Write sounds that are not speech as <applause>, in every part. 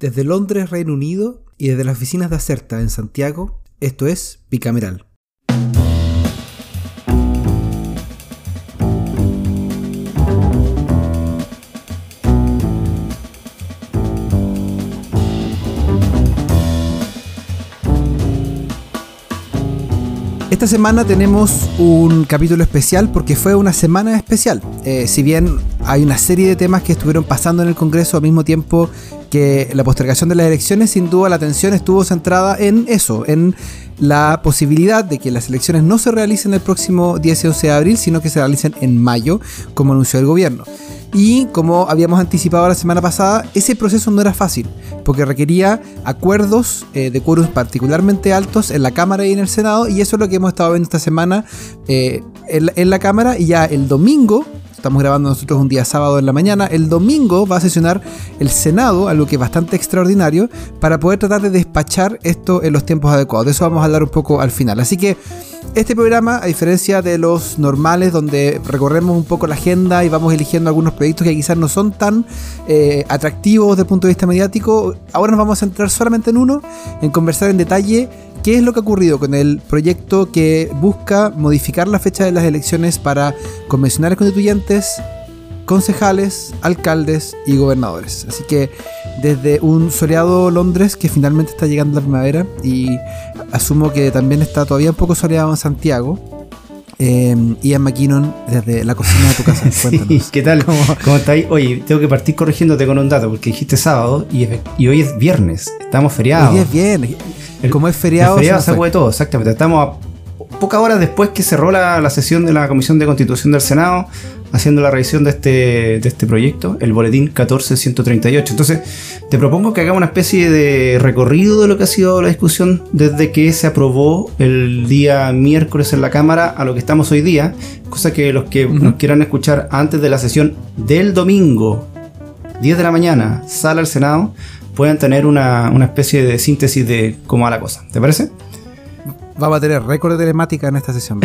Desde Londres, Reino Unido, y desde las oficinas de Acerta en Santiago, esto es Bicameral. Esta semana tenemos un capítulo especial porque fue una semana especial. Eh, si bien hay una serie de temas que estuvieron pasando en el Congreso al mismo tiempo que la postergación de las elecciones, sin duda la atención estuvo centrada en eso, en la posibilidad de que las elecciones no se realicen el próximo 10 y 11 de abril, sino que se realicen en mayo, como anunció el gobierno. Y como habíamos anticipado la semana pasada, ese proceso no era fácil, porque requería acuerdos eh, de quórum particularmente altos en la Cámara y en el Senado, y eso es lo que hemos estado viendo esta semana eh, en la Cámara, y ya el domingo estamos grabando nosotros un día sábado en la mañana, el domingo va a sesionar el Senado, algo que es bastante extraordinario, para poder tratar de despachar esto en los tiempos adecuados. De eso vamos a hablar un poco al final. Así que este programa, a diferencia de los normales, donde recorremos un poco la agenda y vamos eligiendo algunos proyectos que quizás no son tan eh, atractivos desde el punto de vista mediático, ahora nos vamos a centrar solamente en uno, en conversar en detalle ¿Qué es lo que ha ocurrido con el proyecto que busca modificar la fecha de las elecciones para convencionales constituyentes, concejales, alcaldes y gobernadores? Así que desde un soleado Londres que finalmente está llegando la primavera y asumo que también está todavía un poco soleado en Santiago, eh, Ian McKinnon desde la cocina de tu casa. <laughs> sí, ¿Qué tal? ¿Cómo, ¿Cómo estáis? Oye, tengo que partir corrigiéndote con un dato, porque dijiste sábado y, y hoy es viernes. Estamos feriados. Hoy es viernes. Como es feriado. El feriado se todo, exactamente. Estamos a pocas horas después que cerró la, la sesión de la Comisión de Constitución del Senado haciendo la revisión de este, de este proyecto, el boletín 14138. Entonces, te propongo que hagamos una especie de recorrido de lo que ha sido la discusión desde que se aprobó el día miércoles en la Cámara a lo que estamos hoy día, cosa que los que nos quieran escuchar antes de la sesión del domingo, 10 de la mañana, sala al Senado, puedan tener una, una especie de síntesis de cómo va la cosa. ¿Te parece? Vamos a tener récord de telemática en esta sesión.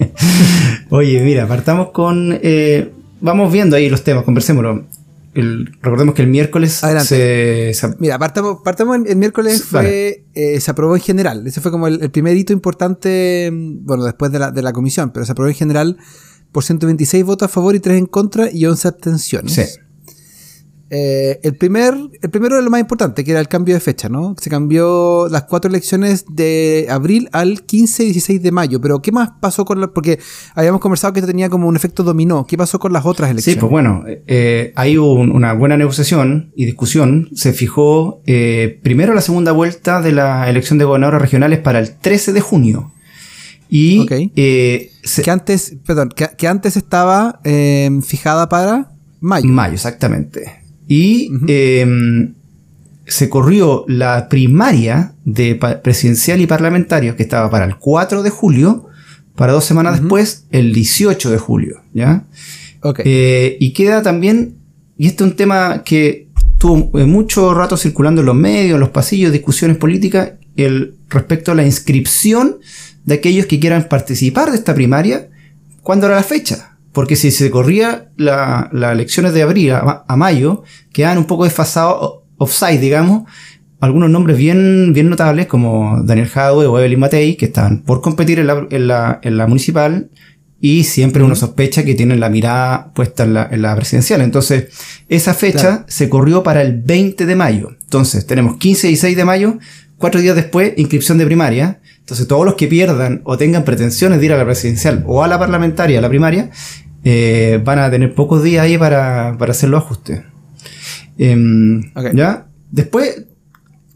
<laughs> Oye, mira, partamos con. Eh, vamos viendo ahí los temas, conversémoslo. recordemos que el miércoles se, Mira, partamos, partamos el, miércoles fue, eh, se aprobó en general. Ese fue como el, primer hito importante, bueno, después de la, de la comisión, pero se aprobó en general por 126 votos a favor y 3 en contra y 11 abstenciones. Sí. Eh, el, primer, el primero era lo más importante, que era el cambio de fecha, ¿no? Se cambió las cuatro elecciones de abril al 15 y 16 de mayo. Pero, ¿qué más pasó con las.? Porque habíamos conversado que esto tenía como un efecto dominó. ¿Qué pasó con las otras elecciones? Sí, pues bueno, eh, hay una buena negociación y discusión. Se fijó eh, primero la segunda vuelta de la elección de gobernadores regionales para el 13 de junio. Y. que antes, perdón, que, antes estaba fijada para mayo. Mayo, exactamente. Y em, se corrió la primaria de presidencial y parlamentario que estaba para el 4 de julio, para dos semanas después, el 18 de julio. ¿ya? Eh, y queda también, y este es un tema que tuvo eh, mucho rato circulando en los medios, en los pasillos, discusiones políticas, el, respecto a la inscripción de aquellos que quieran participar de esta primaria, ¿cuándo era la fecha? Porque si se corría las elecciones de abril a, mayo, quedaban un poco desfasados, offside, digamos, algunos nombres bien, bien notables como Daniel Jadwe o Evelyn Matei, que estaban por competir en la, en la, en la municipal, y siempre uno sospecha que tienen la mirada puesta en la, en la presidencial. Entonces, esa fecha se corrió para el 20 de mayo. Entonces, tenemos 15 y 6 de mayo, cuatro días después, inscripción de primaria. Entonces, todos los que pierdan o tengan pretensiones de ir a la presidencial o a la parlamentaria, a la primaria, eh, van a tener pocos días ahí para, para hacer los ajustes. Em, ¿Ya? Después,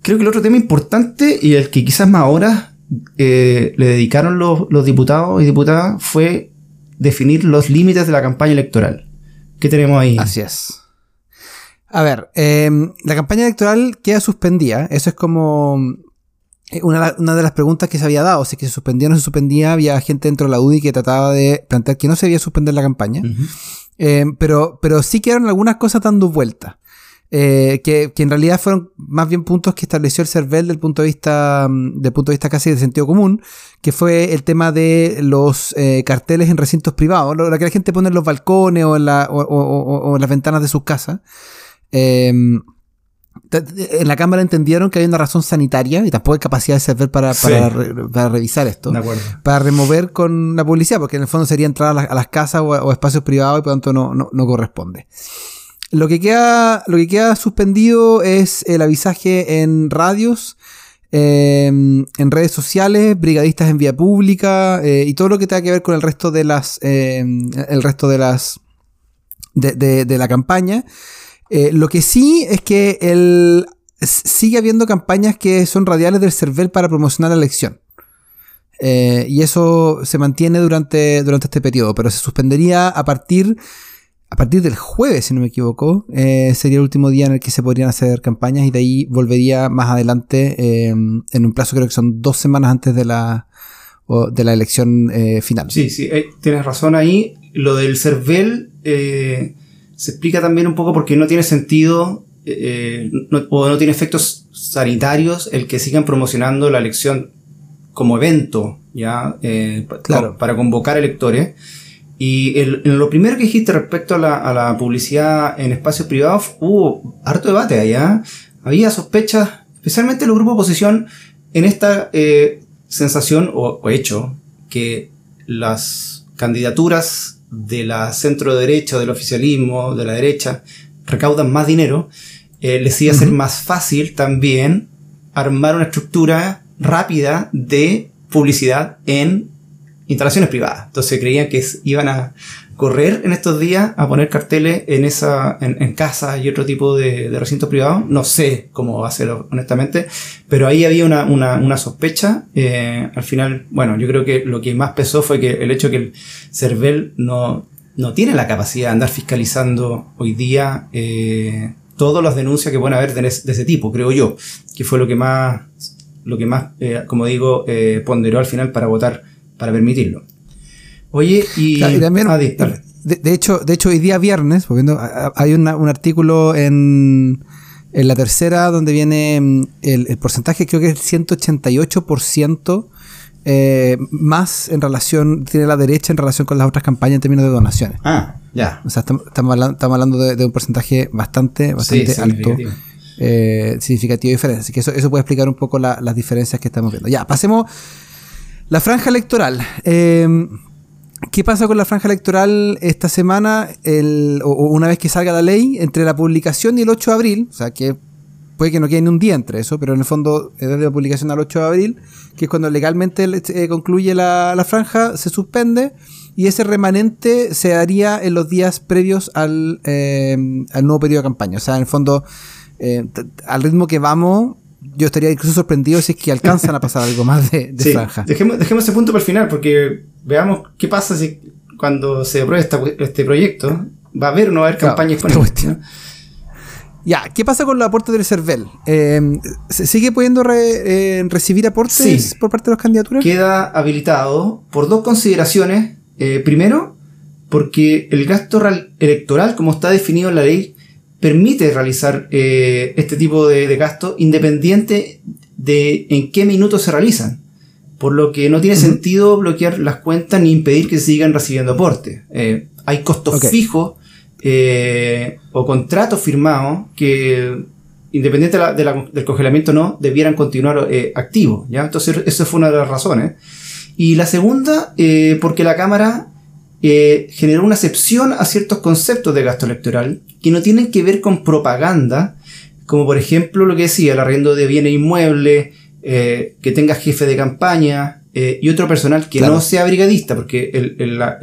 creo que el otro tema importante y el que quizás más ahora eh, le dedicaron los, los, diputados y diputadas fue definir los límites de la campaña electoral. ¿Qué tenemos ahí? Así es. A ver, em, la campaña electoral queda suspendida. Eso es como eh, una, de las preguntas que se había dado, si que se suspendía o no se suspendía, había gente dentro de la UDI que trataba de plantear que no se debía suspender la campaña. Eh, pero, pero sí quedaron algunas cosas dando vueltas. Eh, que, en realidad fueron más bien puntos que estableció el CERVEL del punto de vista, mm, del punto de vista casi de sentido común, que fue el tema de los carteles en recintos privados, lo, que la gente pone en los balcones o en, la, o, o, las ventanas de sus casas. En la Cámara entendieron que hay una razón sanitaria y tampoco hay capacidad de server para, para, revisar esto. De acuerdo. Para remover con la publicidad, porque en el fondo sería entrar a, las, casas o, espacios privados y por lo tanto no, no, corresponde. Lo que, queda, lo que queda suspendido es el avisaje en radios, em, en redes sociales, brigadistas en vía pública eh, y todo lo que tenga que ver con el resto de las, em, el resto de las, de, de la campaña. Eh, lo que sí es que el, sigue habiendo campañas que son radiales del CERVEL para promocionar la elección. Eh, y eso se mantiene durante, durante este periodo, pero se suspendería a partir, a partir del jueves, si no me equivoco. Eh, sería el último día en el que se podrían hacer campañas y de ahí volvería más adelante en un plazo creo que son dos semanas antes de la, de la elección final. Sí, sí, tienes razón ahí. Lo del CERVEL se explica también un poco porque no tiene sentido eh, o no tiene efectos sanitarios el que sigan promocionando la elección como evento, ¿ya? Eh, claro. para convocar electores. Y lo primero que dijiste respecto a la, publicidad en espacios privados, hubo harto debate allá. Había sospechas, especialmente los grupos de oposición, en esta eh, sensación o hecho que las candidaturas de la centro derecha, del oficialismo, de la derecha, recaudan más dinero, eh, les iba a ser más fácil también armar una estructura rápida de publicidad en instalaciones privadas. Entonces creían que iban a correr en estos días a poner carteles en esa en, en casa y otro tipo de, de, recintos privados. No sé cómo va a ser honestamente, pero ahí había una, una, una sospecha. Eh, al final, bueno, yo creo que lo que más pesó fue que el hecho que el CERVEL no, no tiene la capacidad de andar fiscalizando hoy día eh, todas las denuncias que pueden haber de, ese tipo, creo yo, que fue lo que más, lo que más, eh, como digo, eh, ponderó al final para votar, para permitirlo. Oye, y, también, ah, de, hecho, de hecho, hoy día viernes, porque hay un artículo en, en la tercera donde viene mm, el, porcentaje, creo que es el 188% eh, más en relación, tiene la derecha en relación con las otras campañas en términos de donaciones. Ah, ya. O sea, estamos, hablando, de, un porcentaje bastante, bastante alto. Eh, significativo diferencia. Así que eso, eso puede explicar un poco las diferencias que estamos viendo. Ya, pasemos. La franja electoral. Eh, ¿Qué pasa con la franja electoral esta semana? o una vez que salga la ley, entre la publicación y el 8 de abril, o sea que puede que no quede ni un día entre eso, pero en el fondo, desde la publicación al 8 de abril, que es cuando legalmente eh, concluye la, franja, se suspende y ese remanente se haría en los días previos al, eh, nuevo periodo de campaña. O sea, en el fondo, eh, al ritmo que vamos, yo estaría incluso sorprendido si es que alcanzan a pasar algo más de, franja. Dejemos, dejemos ese punto para el final, porque veamos qué pasa si cuando se apruebe este proyecto, va a haber o no va a haber campañas con esto. Ya, ¿qué pasa con los aportes del CERVEL? Eh, ¿Se sigue pudiendo eh, recibir aportes por parte de las candidaturas? Queda habilitado por dos consideraciones. Eh, primero, porque el gasto electoral, como está definido en la ley, permite realizar este tipo de, de gasto independiente de en qué minutos se realizan. Por lo que no tiene sentido bloquear las cuentas ni impedir que sigan recibiendo aportes. hay costos fijos eh, o contratos firmados que, independiente del congelamiento no, debieran continuar eh, activos. ¿ya? Entonces, eso fue una de las razones. Y la segunda, eh, porque la Cámara generó una excepción a ciertos conceptos de gasto electoral que no tienen que ver con propaganda, como por ejemplo lo que decía, el arriendo de bienes inmuebles, que tenga jefe de campaña, eh, y otro personal que no sea brigadista, porque la,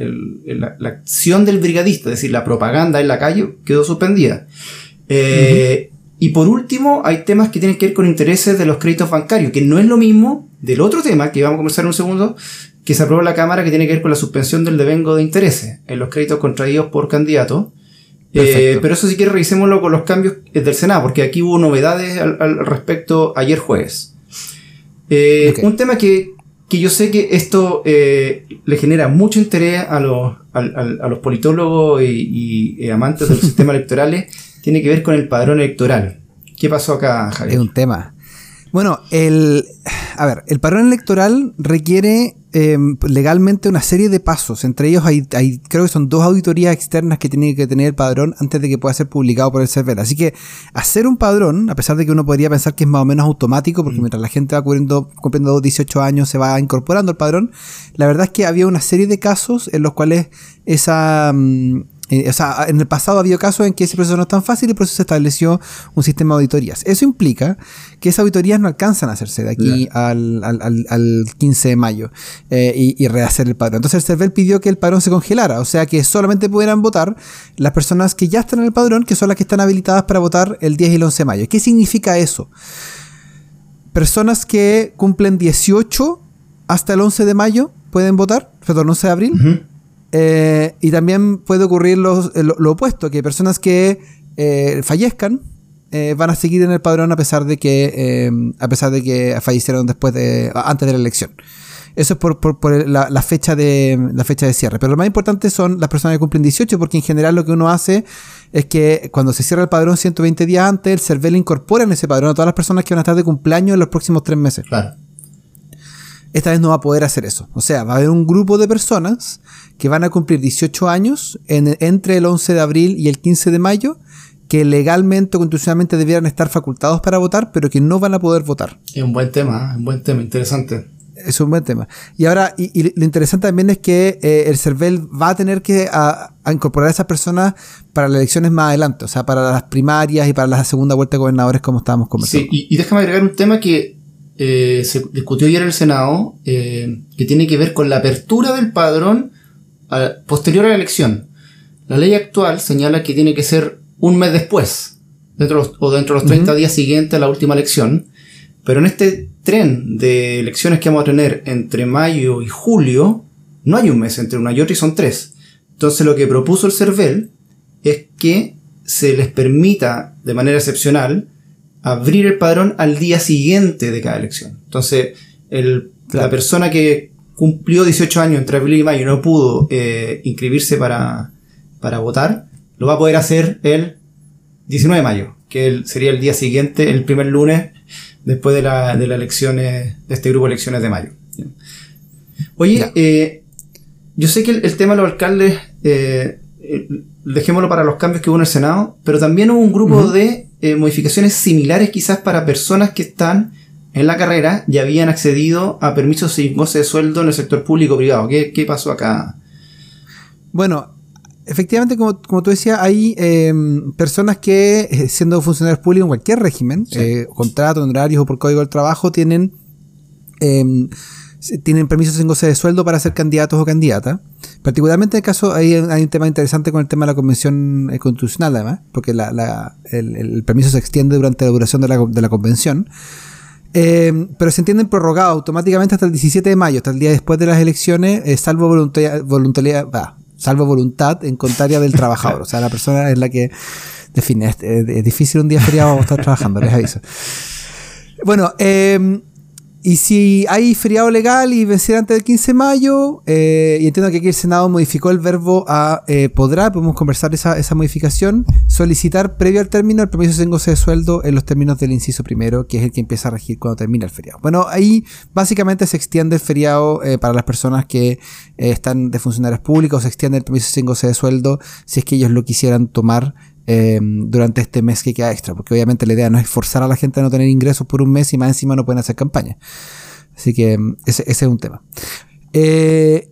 acción del brigadista, es decir, la propaganda en la calle, quedó suspendida. Eh, y por último, hay temas que tienen que ver con intereses de los créditos bancarios, que no es lo mismo del otro tema que vamos a conversar en un segundo, que se aprobó en la Cámara, que tiene que ver con la suspensión del devengo de intereses en los créditos contraídos por candidato. Eh, pero eso si quiere revisémoslo con los cambios del Senado, porque aquí hubo novedades al, respecto ayer jueves. Un tema que que yo sé que esto eh, le genera mucho interés a los, a, los politólogos y, eh, amantes de los <laughs> sistemas electorales, tiene que ver con el padrón electoral. ¿Qué pasó acá, Javier? Es un tema. Bueno, el, a ver, el padrón electoral requiere em, legalmente una serie de pasos. Entre ellos hay, hay, creo que son dos auditorías externas que tiene que tener el padrón antes de que pueda ser publicado por el server. Así que hacer un padrón, a pesar de que uno podría pensar que es más o menos automático, porque mm. mientras la gente va cumpliendo, cumpliendo 18 años se va incorporando al padrón, la verdad es que había una serie de casos en los cuales esa, mm, eh, o sea, en el pasado ha habido casos en que ese proceso no es tan fácil y por eso se estableció un sistema de auditorías. Eso implica que esas auditorías no alcanzan a hacerse de aquí al, al, 15 de mayo eh, y, rehacer el padrón. Entonces el CERVEL pidió que el padrón se congelara, o sea que solamente pudieran votar las personas que ya están en el padrón, que son las que están habilitadas para votar el 10 y el 11 de mayo. ¿Qué significa eso? Personas que cumplen 18 hasta el 11 de mayo pueden votar, perdón, 11 de abril. Eh, y también puede ocurrir eh, lo, opuesto, que personas que eh, fallezcan van a seguir en el padrón a pesar de que a pesar de que fallecieron después de antes de la elección. Eso es por, la, fecha de, la fecha de cierre. Pero lo más importante son las personas que cumplen 18, porque en general lo que uno hace es que cuando se cierra el padrón 120 días antes, el CERVEL incorpora en ese padrón a todas las personas que van a estar de cumpleaños en los próximos tres meses. Claro. Esta vez no va a poder hacer eso. O sea, va a haber un grupo de personas que van a cumplir 18 años entre el 11 de abril y el 15 de mayo, que legalmente o constitucionalmente debieran estar facultados para votar, pero que no van a poder votar. Es un buen tema, ¿eh? un buen tema, interesante. Es un buen tema. Y ahora, y, lo interesante también es que eh, el CERVEL va a tener que incorporar a esas personas para las elecciones más adelante, o sea, para las primarias y para la segunda vuelta de gobernadores, como estábamos conversando. Sí, y déjame agregar un tema que eh, se discutió ayer en el Senado, eh, que tiene que ver con la apertura del padrón posterior a la elección. La ley actual señala que tiene que ser un mes después, dentro o dentro de los 30 días siguientes a la última elección, pero en este tren de elecciones que vamos a tener entre mayo y julio, no hay un mes entre una y otra y son tres. Entonces lo que propuso el CERVEL es que se les permita de manera excepcional abrir el padrón al día siguiente de cada elección. Entonces, el, la persona que cumplió 18 años entre abril y mayo y no pudo eh, inscribirse para, para votar, lo va a poder hacer el 19 de mayo, que sería el día siguiente, el primer lunes después de, la, de las elecciones, de este grupo de elecciones de mayo. Oye, eh, yo sé que el, tema de los alcaldes, eh, dejémoslo para los cambios que hubo en el Senado, pero también hubo un grupo de eh, modificaciones similares quizás para personas que están en la carrera y habían accedido a permisos sin goce de sueldo en el sector público privado. ¿Qué, pasó acá? Bueno, efectivamente, como, tú decías, hay em, personas que, eh, siendo funcionarios públicos en cualquier régimen, eh, contrato, honorarios o por código del trabajo, tienen em, tienen permisos sin goce de sueldo para ser candidatos o candidatas. Particularmente en el caso, hay, hay un tema interesante con el tema de la convención eh, constitucional, además, porque la, el, permiso se extiende durante la duración de la, de la convención. Eh, pero se entienden prorrogado automáticamente hasta el 17 de mayo, hasta el día después de las elecciones, eh, salvo voluntad, salvo voluntad en contraria del trabajador. o sea, la persona es la que define. Es, es difícil un día feriado estar trabajando, les aviso. Bueno, eh, y si hay feriado legal y vencer antes del 15 de mayo, eh, y entiendo que aquí el Senado modificó el verbo a eh, podrá, podemos conversar esa, esa modificación, solicitar previo al término el permiso de goce de sueldo en los términos del inciso primero, que es el que empieza a regir cuando termina el feriado. Bueno, ahí básicamente se extiende el feriado eh, para las personas que están de funcionarios públicos, se extiende el permiso sin goce de sueldo si es que ellos lo quisieran tomar Em, durante este mes que queda extra, porque obviamente la idea no es forzar a la gente a no tener ingresos por un mes y más encima no pueden hacer campaña. Así que em, ese, es un tema. Eh,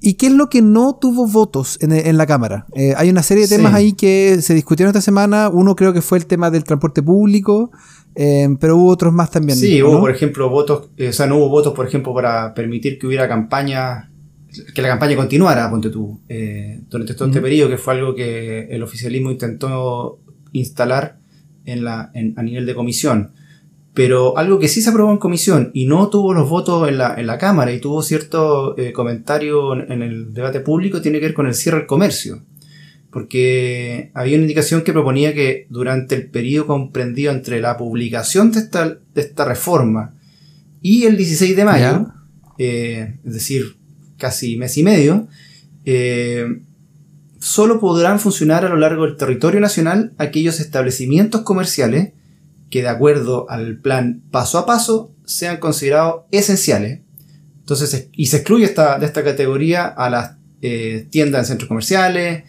¿Y qué es lo que no tuvo votos en, la Cámara? Eh, hay una serie de temas ahí que se discutieron esta semana. Uno creo que fue el tema del transporte público, em, pero hubo otros más también. Sí, hubo, por ejemplo, votos, o sea, no hubo votos, por ejemplo, para permitir que hubiera campaña que la campaña continuara, ponte tú, eh, durante todo este periodo, que fue algo que el oficialismo intentó instalar en la, a nivel de comisión. Pero algo que sí se aprobó en comisión y no tuvo los votos en la, en la Cámara y tuvo cierto eh, comentario en, el debate público tiene que ver con el cierre del comercio. Porque había una indicación que proponía que durante el periodo comprendido entre la publicación de esta, de esta reforma y el 16 de mayo, eh, es decir, casi mes y medio, eh, solo podrán funcionar a lo largo del territorio nacional aquellos establecimientos comerciales que de acuerdo al plan paso a paso sean considerados esenciales. Entonces, y se excluye esta, de esta categoría a las eh, tiendas en centros comerciales,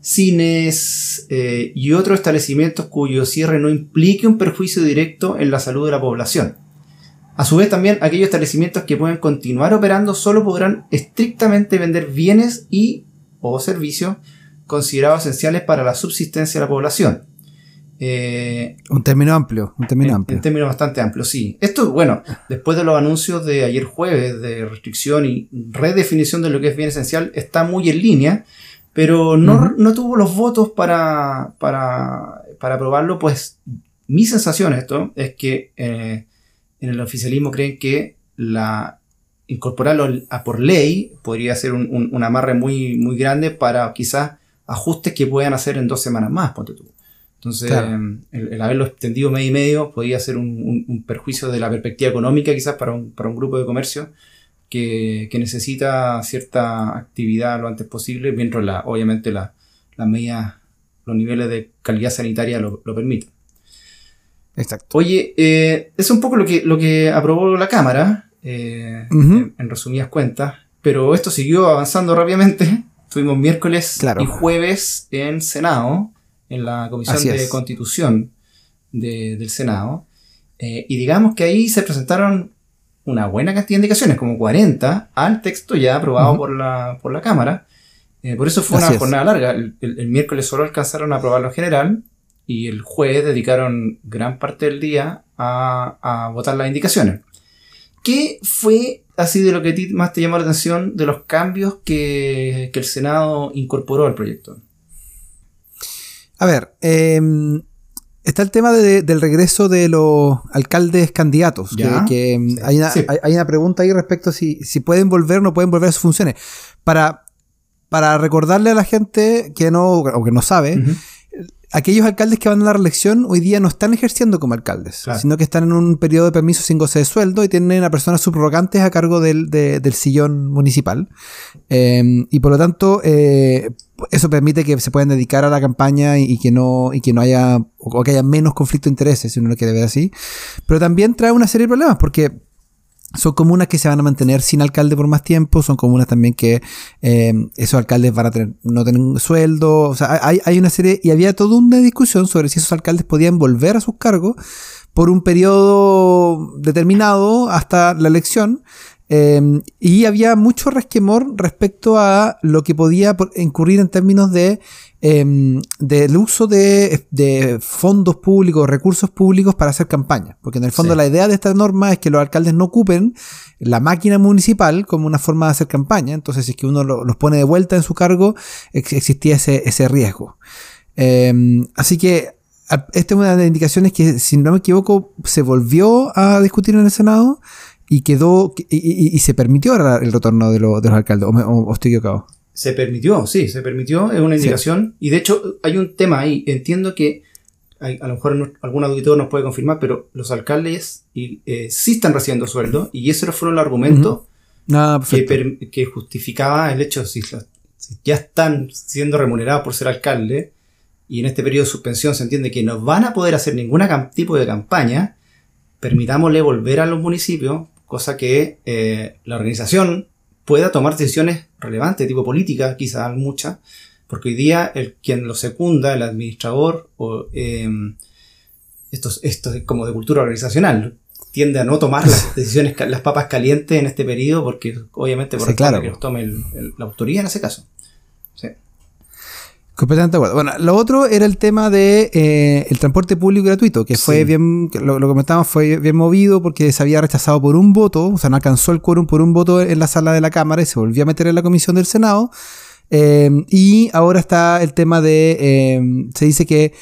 cines eh, y otros establecimientos cuyo cierre no implique un perjuicio directo en la salud de la población. A su vez también aquellos establecimientos que pueden continuar operando solo podrán estrictamente vender bienes y o servicios considerados esenciales para la subsistencia de la población. Eh, un término amplio, un término amplio. Un término bastante amplio, sí. Esto, bueno, después de los anuncios de ayer jueves de restricción y redefinición de lo que es bien esencial, está muy en línea, pero no, tuvo los votos para, para, para aprobarlo, pues mi sensación esto es que eh, en el oficialismo creen que la incorporarlo a por ley podría ser un, un, amarre muy, muy grande para quizás ajustes que puedan hacer en dos semanas más, ponte tú. Entonces, el, haberlo extendido medio y medio podría ser un, perjuicio de la perspectiva económica quizás para un, grupo de comercio que, necesita cierta actividad lo antes posible, mientras la, obviamente las medidas, los niveles de calidad sanitaria lo, lo permiten. Exacto. Oye, eh, es un poco lo que, lo que aprobó la Cámara, eh, en, resumidas cuentas, pero esto siguió avanzando rápidamente. <laughs> Tuvimos miércoles y jueves en Senado en la Comisión de Constitución del Senado. Eh, y digamos que ahí se presentaron una buena cantidad de indicaciones, como 40, al texto ya aprobado por, la, por la Cámara. Por eso fue una jornada larga. El, miércoles solo alcanzaron a aprobarlo en general y el jueves dedicaron gran parte del día a, votar las indicaciones. ¿Qué fue así de lo que más te llamó la atención de los cambios que, que el Senado incorporó al proyecto? A ver, em, está el tema del regreso de los alcaldes candidatos. Que, em, hay, una, pregunta ahí respecto a si, pueden volver o no pueden volver a sus funciones. Para, para recordarle a la gente que no, o que no sabe, aquellos alcaldes que van a la reelección hoy día no están ejerciendo como alcaldes, sino que están en un periodo de permiso sin goce de sueldo y tienen a personas subrogantes a cargo del, sillón municipal. Em, y por lo tanto, eh, eso permite que se puedan dedicar a la campaña y, que no y que no haya o que haya menos conflicto de intereses, si uno lo quiere ver así. Pero también trae una serie de problemas porque son comunas que se van a mantener sin alcalde por más tiempo, son comunas también que eh, esos alcaldes van a tener, no tener sueldo, o sea, hay, hay una serie, y había toda una discusión sobre si esos alcaldes podían volver a sus cargos por un periodo determinado hasta la elección, Em, y había mucho resquemor respecto a lo que podía incurrir en términos de em, del uso de, fondos públicos, recursos públicos para hacer campaña. Porque en el fondo la idea de esta norma es que los alcaldes no ocupen la máquina municipal como una forma de hacer campaña. Entonces, si es que uno los pone de vuelta en su cargo, existía ese, ese riesgo. Em, así que esta es una de las indicaciones que, si no me equivoco, se volvió a discutir en el Senado y quedó y, se permitió el retorno de, los alcaldes, o, estoy equivocado. Se permitió, sí, se permitió, es una indicación. Y de hecho, hay un tema ahí. Entiendo que a lo mejor algún auditor nos puede confirmar, pero los alcaldes eh, sí están recibiendo sueldo, y ese fue el argumento ah, que, justificaba el hecho si, si ya están siendo remunerados por ser alcalde, y en este periodo de suspensión se entiende que no van a poder hacer ningún tipo de campaña, permitámosle volver a los municipios cosa que eh, la organización pueda tomar decisiones relevantes, tipo política, quizás muchas, porque hoy día el quien lo secunda, el administrador, o em, esto, esto es como de cultura organizacional, tiende a no tomar las <laughs> decisiones, las papas calientes en este periodo, porque obviamente por claro. que los tome la autoría en ese caso. Completamente de acuerdo. Bueno, lo otro era el tema de eh, el transporte público gratuito, que fue bien, lo, lo comentábamos, fue bien movido porque se había rechazado por un voto, o sea, no alcanzó el quórum por un voto en la sala de la Cámara y se volvió a meter en la comisión del Senado. Eh, y ahora está el tema de, eh, se dice que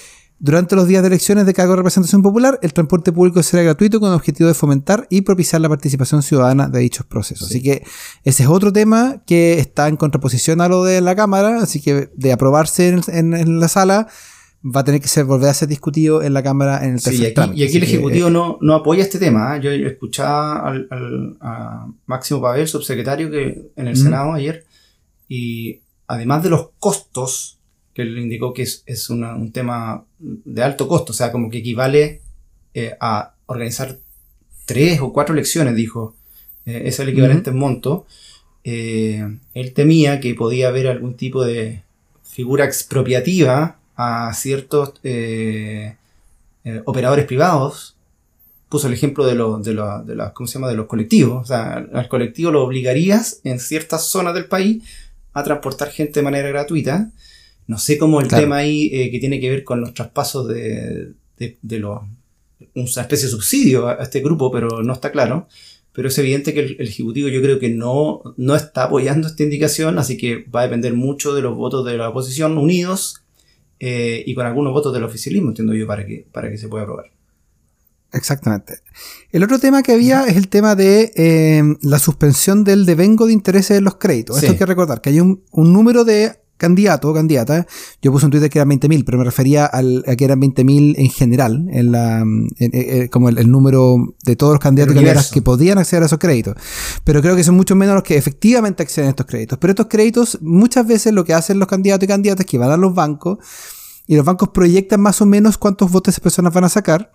durante los días de elecciones de cargo de representación popular, el transporte público será gratuito con el objetivo de fomentar y propiciar la participación ciudadana de dichos procesos. Así que ese es otro tema que está en contraposición a lo de la Cámara, así que de aprobarse en, la sala va a tener que ser, volver a ser discutido en la Cámara en el tercer sí, y aquí, y aquí el Ejecutivo eh, no, no, apoya este tema. ¿eh? Yo escuchaba al, a Máximo Pavel, subsecretario, que en el Senado ayer, y además de los costos él indicó que es, un tema de alto costo, o sea, como que equivale eh, a organizar tres o cuatro elecciones, dijo. Eh, es el equivalente en monto. él temía que podía haber algún tipo de figura expropiativa a ciertos operadores privados puso el ejemplo de, los de, de, ¿cómo se llama? de los colectivos. O sea, al colectivo lo obligarías en ciertas zonas del país a transportar gente de manera gratuita. No sé cómo el tema ahí eh, que tiene que ver con los traspasos de, de, los, una especie de subsidio a, este grupo, pero no está claro. Pero es evidente que el, Ejecutivo yo creo que no, no está apoyando esta indicación, así que va a depender mucho de los votos de la oposición unidos eh, y con algunos votos del oficialismo, entiendo yo, para que, para que se pueda aprobar. Exactamente. El otro tema que había es el tema de eh, la suspensión del devengo de intereses de los créditos. Esto hay que recordar, que hay un, número de candidatos o candidatas. Yo puse un Twitter que eran 20.000, pero me refería al, a que eran 20.000 en general, en la, como el, número de todos los candidatos y candidatas que podían acceder a esos créditos. Pero creo que son mucho menos los que efectivamente acceden a estos créditos. Pero estos créditos, muchas veces lo que hacen los candidatos y candidatas es que van a los bancos y los bancos proyectan más o menos cuántos votos esas personas van a sacar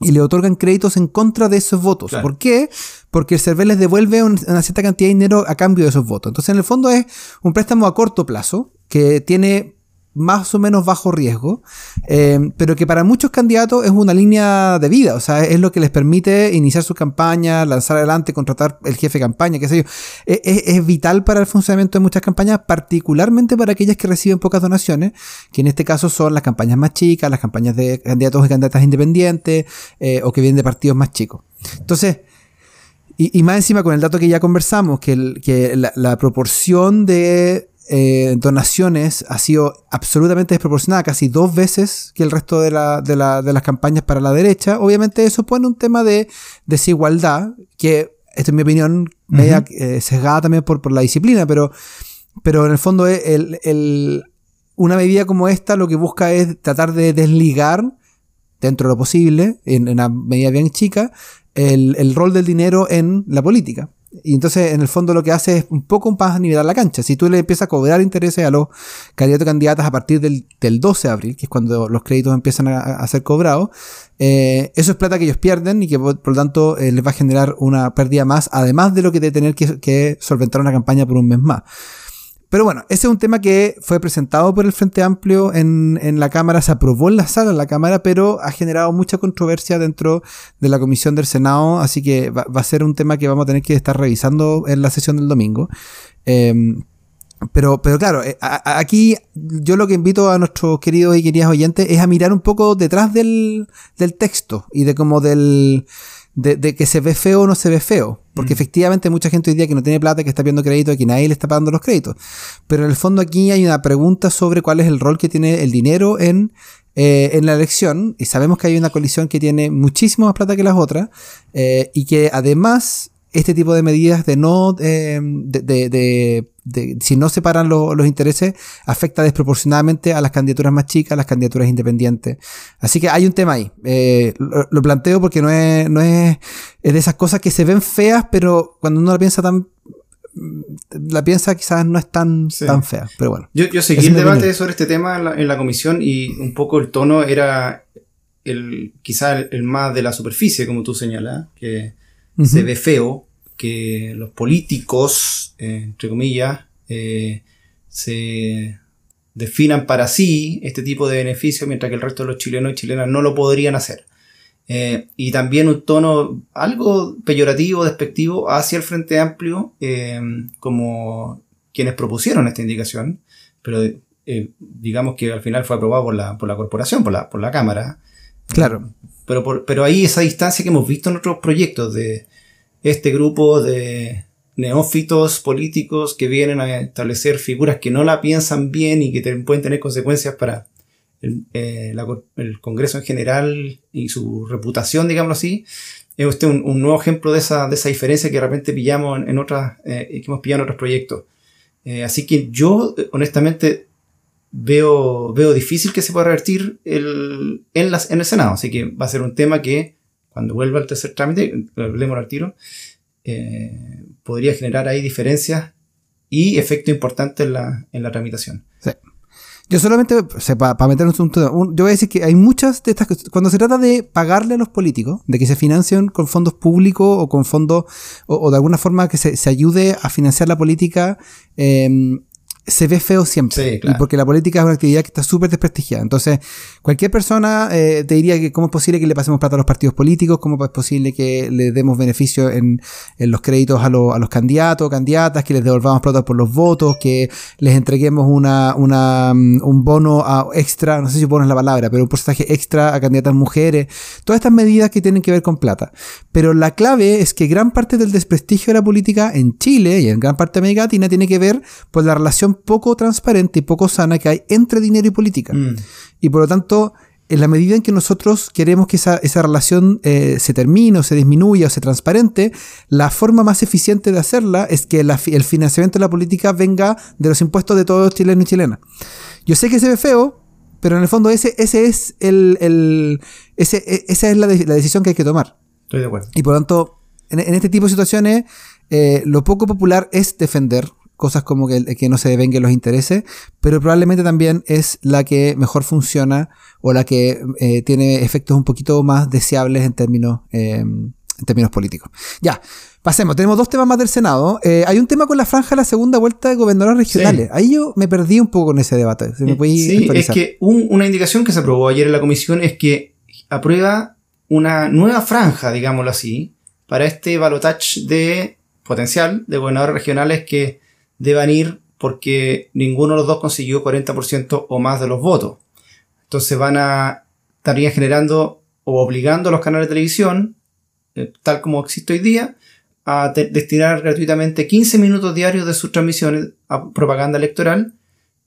y le otorgan créditos en contra de esos votos. ¿Por qué? Porque el server les devuelve una cierta cantidad de dinero a cambio de esos votos. Entonces, en el fondo es un préstamo a corto plazo que tiene más o menos bajo riesgo, eh, pero que para muchos candidatos es una línea de vida, o sea, es lo que les permite iniciar su campaña, lanzar adelante, contratar el jefe de campaña, qué sé yo. E, e, es, vital para el funcionamiento de muchas campañas, particularmente para aquellas que reciben pocas donaciones, que en este caso son las campañas más chicas, las campañas de candidatos y candidatas independientes, eh, o que vienen de partidos más chicos. Entonces, y, más encima con el dato que ya conversamos, que la proporción de eh, donaciones ha sido absolutamente desproporcionada, casi dos veces que el resto de, la, de, la, de, las campañas para la derecha. Obviamente eso pone un tema de desigualdad, que esto es mi opinión, media eh, sesgada también por, por, la disciplina, pero, pero en el fondo el, el, una medida como esta lo que busca es tratar de desligar, dentro de lo posible, en, en una medida bien chica, el, el rol del dinero en la política. Y entonces, en el fondo, lo que hace es un poco a nivelar la cancha. Si tú le empiezas a cobrar intereses a los candidatos candidatas a partir del, 12 de abril, que es cuando los créditos empiezan a, ser cobrados, eh, eso es plata que ellos pierden y que por, lo tanto eh, les va a generar una pérdida más, además de lo que de tener que solventar una campaña por un mes más. Pero bueno, ese es un tema que fue presentado por el Frente Amplio en, la Cámara, se aprobó en la sala de la Cámara, pero ha generado mucha controversia dentro de la Comisión del Senado, así que va, a ser un tema que vamos a tener que estar revisando en la sesión del domingo. Em, pero, pero claro, eh, aquí yo lo que invito a nuestros queridos y queridas oyentes es a mirar un poco detrás del, del texto y de como del de, que se ve feo o no se ve feo. Porque mm. efectivamente mucha gente hoy día que no tiene plata, que está pidiendo crédito que nadie le está pagando los créditos. Pero en el fondo aquí hay una pregunta sobre cuál es el rol que tiene el dinero en, eh, en la elección. Y sabemos que hay una coalición que tiene muchísimo más plata que las otras. Eh, y que además este tipo de medidas de no, eh, de, de, si no separan los intereses, afecta desproporcionadamente a las candidaturas más chicas, a las candidaturas independientes. Así que hay un tema ahí. Eh, lo, planteo porque no es, no es, es de esas cosas que se ven feas, pero cuando uno la piensa tan, la piensa quizás no es tan, tan fea, pero bueno. Yo, yo seguí el debate sobre este tema en la, comisión y un poco el tono era el, quizás el, más de la superficie, como tú señalas, que se ve feo, que los políticos, eh, entre comillas, eh, se definan para sí este tipo de beneficios, mientras que el resto de los chilenos y chilenas no lo podrían hacer. Eh, y también un tono algo peyorativo, despectivo hacia el Frente Amplio, como quienes propusieron esta indicación, pero digamos que al final fue aprobado por la, por la corporación, por la, por la Cámara. Claro. Pero, pero hay esa distancia que hemos visto en otros proyectos de, este grupo de neófitos políticos que vienen a establecer figuras que no la piensan bien y que pueden tener consecuencias para eh, el, Congreso en general y su reputación, digámoslo así. Es usted un, nuevo ejemplo de esa, de esa diferencia que de repente pillamos en, otras, eh, que hemos pillado en otros proyectos. Eh, así que yo, honestamente, veo, veo difícil que se pueda revertir el, en, las, en el Senado. Así que va a ser un tema que cuando vuelva al tercer trámite, hablemos al tiro, eh, podría generar ahí diferencias y efecto importante en la, en la tramitación. Sí. Yo solamente, para meternos un, un, yo voy a decir que hay muchas de estas cuando se trata de pagarle a los políticos, de que se financien con fondos públicos o con fondos, o, de alguna forma que se, se, ayude a financiar la política, eh, se ve feo siempre. Y porque la política es una actividad que está súper desprestigiada. Entonces, cualquier persona eh, te diría que cómo es posible que le pasemos plata a los partidos políticos, cómo es posible que le demos beneficio en, en los créditos a, a los candidatos, candidatas, que les devolvamos plata por los votos, que les entreguemos una, una, mm, un bono a extra, no sé si bono es la palabra, pero un porcentaje extra a candidatas mujeres. Todas estas medidas que tienen que ver con plata. Pero la clave es que gran parte del desprestigio de la política en Chile y en gran parte de América Latina tiene que ver por la relación poco transparente y poco sana que hay entre dinero y política. Mm. Y por lo tanto, en la medida en que nosotros queremos que esa, relación eh, se termine o se disminuya o se transparente, la forma más eficiente de hacerla es que el financiamiento de la política venga de los impuestos de todos los chilenos y chilenas. Yo sé que se ve feo, pero en el fondo ese, ese es el, ese, e, esa es la, decisión que hay que tomar. Estoy de acuerdo. Y por lo tanto, en, este tipo de situaciones, eh, lo poco popular es defender cosas como que, que no se devenguen los intereses, pero probablemente también es la que mejor funciona o la que eh, tiene efectos un poquito más deseables en términos, em, en términos políticos. Ya, pasemos. Tenemos dos temas más del Senado. Eh, hay un tema con la franja de la segunda vuelta de gobernadores regionales. Ahí yo me perdí un poco con ese debate. sí, es que una indicación que se aprobó ayer en la comisión es que aprueba una nueva franja, digámoslo así, para este balotage de potencial de gobernadores regionales que deban ir porque ninguno de los dos consiguió 40% o más de los votos. Entonces van a estarían generando o obligando a los canales de televisión, eh, tal como existe hoy día, a destinar gratuitamente 15 minutos diarios de sus transmisiones a propaganda electoral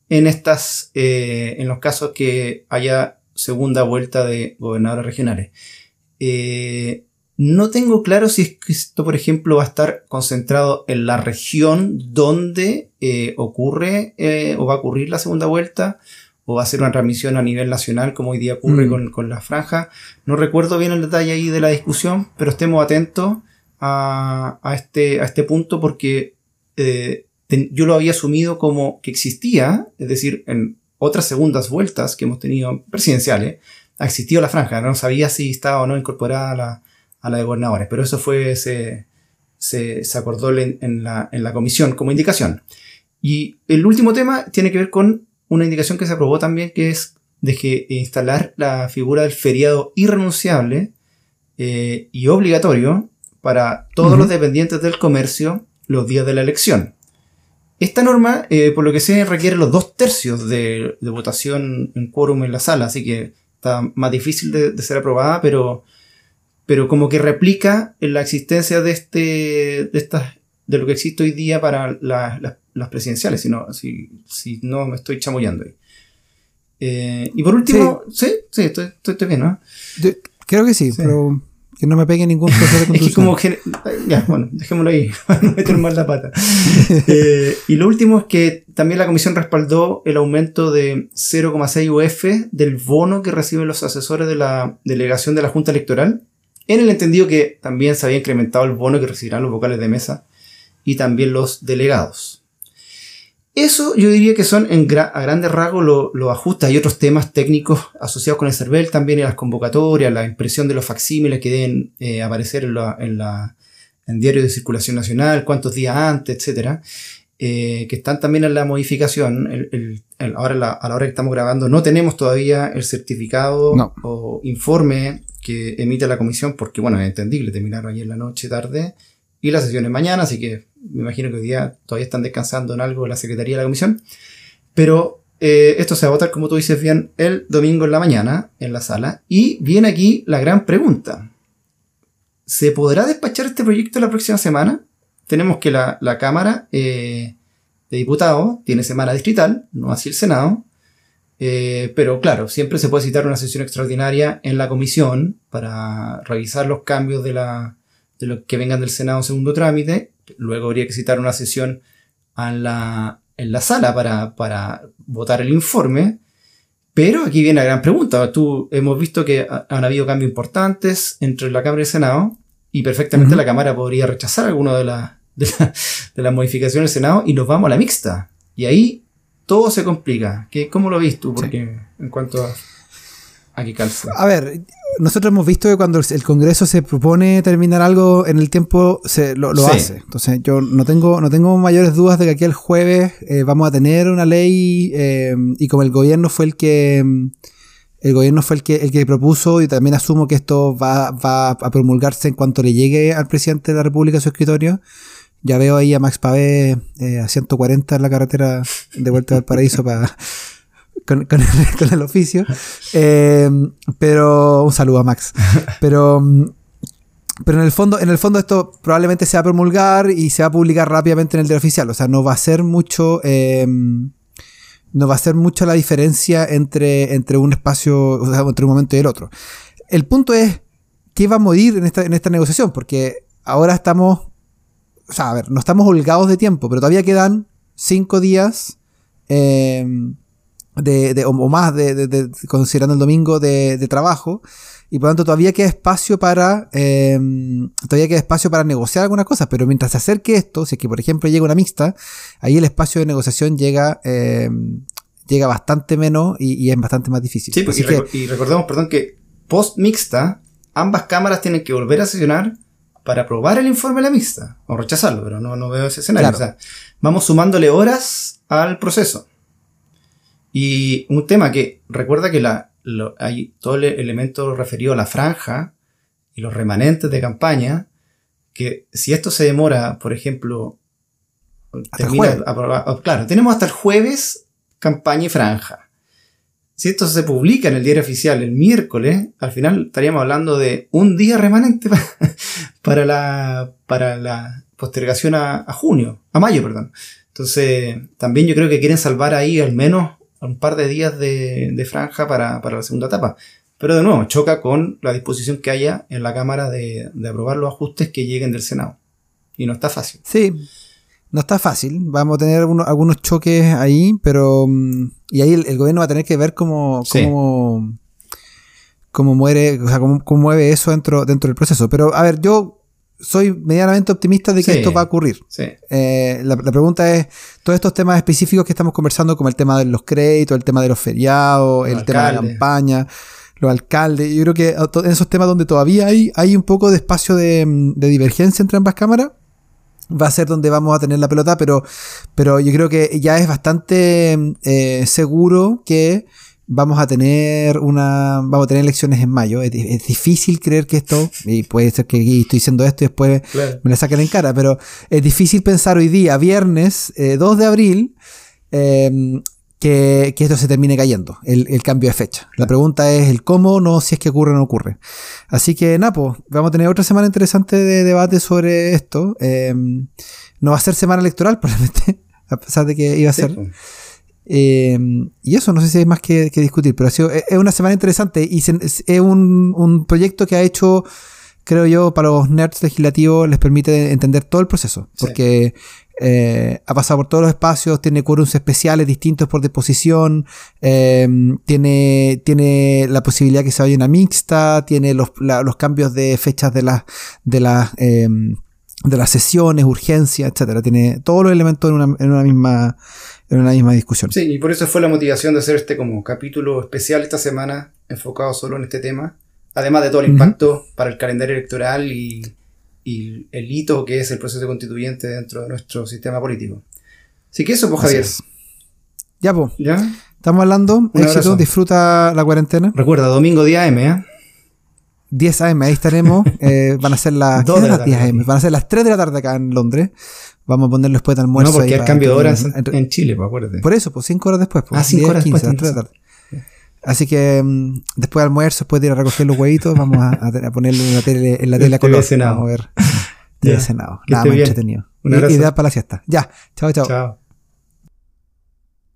en estas eh, en los casos que haya segunda vuelta de gobernadores regionales. Eh, no tengo claro si es que esto, por ejemplo, va a estar concentrado en la región donde eh, ocurre eh, o va a ocurrir la segunda vuelta, o va a ser una transmisión a nivel nacional, como hoy día ocurre mm. con, la franja. No recuerdo bien el detalle ahí de la discusión, pero estemos atentos a, este, a este punto porque eh, yo lo había asumido como que existía, es decir, en otras segundas vueltas que hemos tenido presidenciales, ha existido la franja, no sabía si estaba o no incorporada la a la de gobernadores, pero eso fue, se, se, acordó en, la, en la comisión como indicación. Y el último tema tiene que ver con una indicación que se aprobó también, que es de que instalar la figura del feriado irrenunciable eh, y obligatorio para todos los dependientes del comercio los días de la elección. Esta norma, eh, por lo que se requiere los dos tercios de, votación en quórum en la sala, así que está más difícil de, de ser aprobada, pero pero como que replica la existencia de este, de estas, de lo que existe hoy día para las presidenciales, si no, si, si, no me estoy chamullando ahí. Eh, y por último, sí, sí, estoy, estoy, bien, ¿no? creo que sí, pero que no me pegue ningún proceso de <laughs> es que como ya, bueno, dejémoslo ahí, <laughs> para no meter más la pata. <laughs> Eh, y lo último es que también la comisión respaldó el aumento de 0,6 UF del bono que reciben los asesores de la delegación de la Junta Electoral en el entendido que también se había incrementado el bono que recibirán los vocales de mesa y también los delegados. Eso yo diría que son en a grandes rasgos los lo ajustes. Hay otros temas técnicos asociados con el CERVEL también en las convocatorias, la impresión de los facsímiles que deben eh, aparecer en, la, en, la, en diario de circulación nacional, cuántos días antes, etcétera. Eh, que están también en la modificación. El, ahora a la hora que estamos grabando no tenemos todavía el certificado o informe que emite la comisión, porque bueno, es entendible, terminaron ayer en la noche, tarde, y la sesión es mañana, así que me imagino que hoy día todavía están descansando en algo la Secretaría de la Comisión. Pero eh, esto se va a votar, como tú dices bien, el domingo en la mañana, en la sala, y viene aquí la gran pregunta. ¿Se podrá despachar este proyecto la próxima semana? Tenemos que la, Cámara eh, de Diputados tiene semana distrital, no así el Senado, eh, pero claro, siempre se puede citar una sesión extraordinaria en la comisión para revisar los cambios de, la, de lo que vengan del Senado en segundo trámite. Luego habría que citar una sesión en la, en la sala para, para votar el informe. Pero aquí viene la gran pregunta. Tú, hemos visto que han habido cambios importantes entre la Cámara y el Senado y perfectamente la Cámara podría rechazar alguna de, de, de las modificaciones del Senado y nos vamos a la mixta. Y ahí todo se complica. ¿Qué, ¿Cómo lo ves tú? Porque en cuanto a, a qué calza. A ver, nosotros hemos visto que cuando el Congreso se propone terminar algo en el tiempo, se lo, lo Sí. hace. Entonces, yo no tengo, no tengo mayores dudas de que aquí el jueves eh, vamos a tener una ley eh, y como el gobierno fue el que mm, el gobierno fue el que el que propuso y también asumo que esto va, va a promulgarse en cuanto le llegue al presidente de la República a su escritorio. Ya veo ahí a Max Pavé eh, a 140 en la carretera de vuelta al paraíso para <laughs> con, el, oficio. Eh, pero un saludo a Max. Pero, pero en el fondo, en el fondo esto probablemente se va a promulgar y se va a publicar rápidamente en el diario oficial. O sea, no va a ser mucho. eh, no va a ser mucho la diferencia entre, entre un espacio, entre un momento y el otro. El punto es qué va a morir en esta, en esta negociación, porque ahora estamos, o sea, a ver, no estamos holgados de tiempo, pero todavía quedan cinco días eh, de, de- o o más, de, de- de- considerando el domingo de, trabajo, y por lo tanto todavía queda espacio para eh, todavía queda espacio para negociar algunas cosas, pero mientras se acerque esto, si es que por ejemplo llega una mixta, ahí el espacio de negociación llega eh, llega bastante menos y, y es bastante más difícil. Sí, pues, que- y recordemos, perdón, que post mixta, ambas cámaras tienen que volver a sesionar para aprobar el informe de la mixta, o rechazarlo, pero no, no veo ese escenario. Claro. O sea, vamos sumándole horas al proceso. Y un tema que recuerda que la, lo- hay todo el elemento referido a la franja y los remanentes de campaña, que si esto se demora, por ejemplo, el termina jueves. aproba- oh, claro, tenemos hasta el jueves campaña y franja. Si esto se publica en el diario oficial el miércoles, al final estaríamos hablando de un día remanente pa- <laughs> para la, para la postergación a, a junio, a mayo, perdón. Entonces, también yo creo que quieren salvar ahí al menos un par de días de, de franja para, para la segunda etapa. Pero de nuevo, choca con la disposición que haya en la Cámara de, de aprobar los ajustes que lleguen del Senado. Y no está fácil. Sí, no está fácil. Vamos a tener algunos, algunos choques ahí, pero. mm, Y ahí el, el gobierno va a tener que ver cómo. Sí. cómo, cómo muere, o sea, cómo, cómo mueve eso dentro, dentro del proceso. Pero, a ver, yo soy medianamente optimista de que Sí. esto va a ocurrir. Sí. Eh, la, la pregunta es, todos estos temas específicos que estamos conversando, como el tema de los créditos, el tema de los feriados, Los el tema de la campaña, los alcaldes, yo creo que en esos temas donde todavía hay, hay un poco de espacio de, mm, de divergencia entre ambas cámaras, va a ser donde vamos a tener la pelota, pero, pero yo creo que ya es bastante eh, seguro que vamos a tener una vamos a tener elecciones en mayo. Es, di- es difícil creer que esto, y puede ser que aquí estoy diciendo esto y después Claro. me la saquen en cara, pero es difícil pensar hoy día, viernes eh, 2 de abril, eh, que, que esto se termine cayendo, el, el cambio de fecha. La pregunta es el cómo, no si es que ocurre o no ocurre. Así que, Napo, vamos a tener otra semana interesante de debate sobre esto. Eh, no va a ser semana electoral, <laughs> probablemente, a pesar de que iba a ser. pues. Eh, y eso, no sé si hay más que, que discutir, pero ha sido, es es una semana interesante y se- es un, un proyecto que ha hecho, creo yo, para los nerds legislativos les permite entender todo el proceso, Sí. Eh, ha pasado por todos los espacios, tiene quórums especiales distintos por disposición, eh, tiene, tiene la posibilidad que se vaya una mixta, tiene los, la- los cambios de fechas de las de las eh, de las sesiones, urgencias, etcétera. Tiene todos los elementos en una, en una misma en una misma discusión. Sí, y por eso fue la motivación de hacer este como capítulo especial esta semana, enfocado solo en este tema. Además de todo el impacto para el calendario electoral y, y el hito que es el proceso constituyente dentro de nuestro sistema político. Así que eso, pues Javier. es. Ya, pues, ¿Ya? estamos hablando. Éxito, abrazo. disfruta la cuarentena. Recuerda, domingo día M, ¿eh? 10 AM, ahí estaremos. <laughs> Eh, van a ser las, Dos ¿qué de las 10 tarde. AM? Van a ser las 3 de la tarde acá en Londres. Vamos a ponerlo después de almuerzo. no, porque hay cambio de horas en, en Chile, pues acuérdate. Por eso, pues 5 horas después. Pues, Ah, cinco 10, horas 15, después, las 3 de la tarde. Así que mm, después de almuerzo, después de ir a recoger los huevitos, vamos a, a- ponerle en la tele, en la tele a color. Vamos a ver. <laughs> TV cenado. Que Nada más bien. entretenido. Un Y- abrazo. Ideal para la siesta. Ya. Chao, chao. Chao.